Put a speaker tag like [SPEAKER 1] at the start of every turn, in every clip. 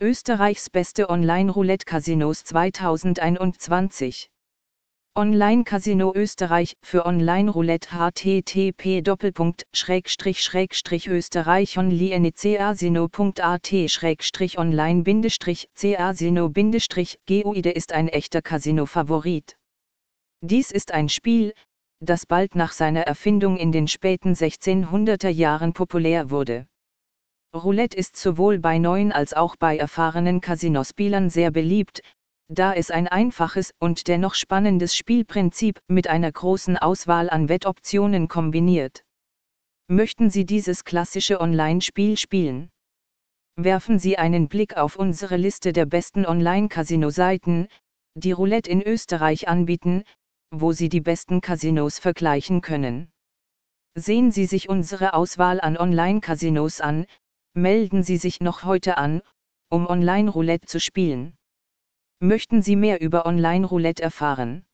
[SPEAKER 1] Österreichs beste Online-Roulette-Casinos 2021. Online-Casino Österreich für Online-Roulette http österreich online casino guide ist ein echter Casino-Favorit. Dies ist ein Spiel, das bald nach seiner Erfindung in den späten 1600er Jahren populär wurde. Roulette ist sowohl bei neuen als auch bei erfahrenen Casinospielern sehr beliebt, da es ein einfaches und dennoch spannendes Spielprinzip mit einer großen Auswahl an Wettoptionen kombiniert. Möchten Sie dieses klassische Online-Spiel spielen? Werfen Sie einen Blick auf unsere Liste der besten Online-Casino-Seiten, die Roulette in Österreich anbieten, wo Sie die besten Casinos vergleichen können. Sehen Sie sich unsere Auswahl an Online-Casinos an, melden Sie sich noch heute an, um Online-Roulette zu spielen. Möchten Sie mehr über Online-Roulette erfahren?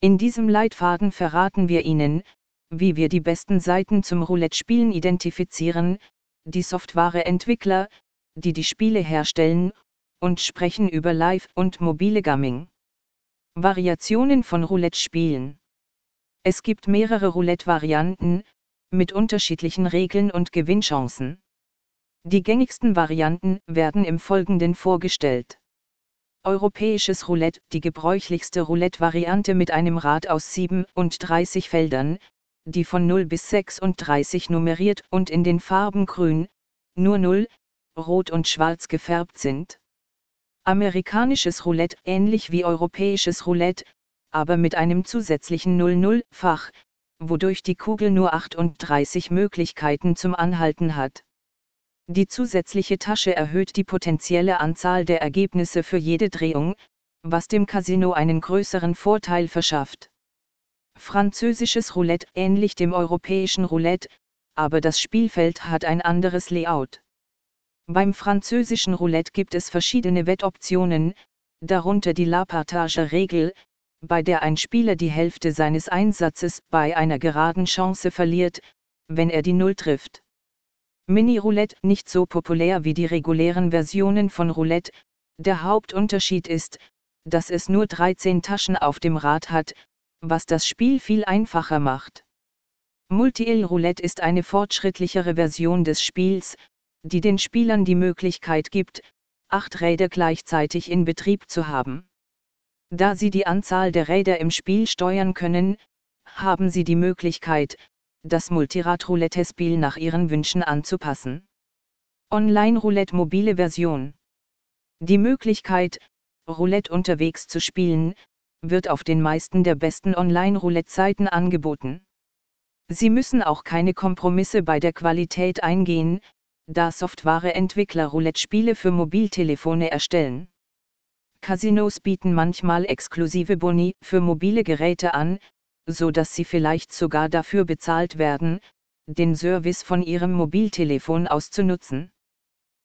[SPEAKER 1] In diesem Leitfaden verraten wir Ihnen, wie wir die besten Seiten zum Roulette-Spielen identifizieren, die Softwareentwickler, die die Spiele herstellen, und sprechen über Live- und mobile Gaming. Variationen von Roulette-Spielen. Es gibt mehrere Roulette-Varianten, mit unterschiedlichen Regeln und Gewinnchancen. Die gängigsten Varianten werden im Folgenden vorgestellt. Europäisches Roulette, die gebräuchlichste Roulette-Variante mit einem Rad aus 37 Feldern, die von 0 bis 36 nummeriert und in den Farben grün, nur 0, rot und schwarz gefärbt sind. Amerikanisches Roulette ähnlich wie europäisches Roulette, aber mit einem zusätzlichen 00-Fach, wodurch die Kugel nur 38 Möglichkeiten zum Anhalten hat. Die zusätzliche Tasche erhöht die potenzielle Anzahl der Ergebnisse für jede Drehung, was dem Casino einen größeren Vorteil verschafft. Französisches Roulette ähnlich dem europäischen Roulette, aber das Spielfeld hat ein anderes Layout. Beim französischen Roulette gibt es verschiedene Wettoptionen, darunter die La-Partage-Regel, bei der ein Spieler die Hälfte seines Einsatzes bei einer geraden Chance verliert, wenn er die Null trifft. Mini-Roulette nicht so populär wie die regulären Versionen von Roulette, der Hauptunterschied ist, dass es nur 13 Taschen auf dem Rad hat, was das Spiel viel einfacher macht. Multi-Il-Roulette ist eine fortschrittlichere Version des Spiels, die den Spielern die Möglichkeit gibt, acht Räder gleichzeitig in Betrieb zu haben. Da sie die Anzahl der Räder im Spiel steuern können, haben sie die Möglichkeit, das Multirad-Roulette-Spiel nach ihren Wünschen anzupassen. Online-Roulette mobile Version. Die Möglichkeit, Roulette unterwegs zu spielen, wird auf den meisten der besten Online-Roulette-Seiten angeboten. Sie müssen auch keine Kompromisse bei der Qualität eingehen, da Softwareentwickler Roulette-Spiele für Mobiltelefone erstellen. Casinos bieten manchmal exklusive Boni für mobile Geräte an, so dass sie vielleicht sogar dafür bezahlt werden, den Service von ihrem Mobiltelefon aus zu nutzen.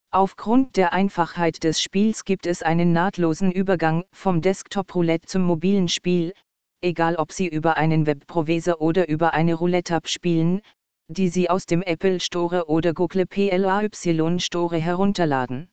[SPEAKER 1] Aufgrund der Einfachheit des Spiels gibt es einen nahtlosen Übergang vom Desktop-Roulette zum mobilen Spiel, egal ob Sie über einen Webprovisor oder über eine Roulette-App spielen, die Sie aus dem Apple Store oder Google Play Store herunterladen.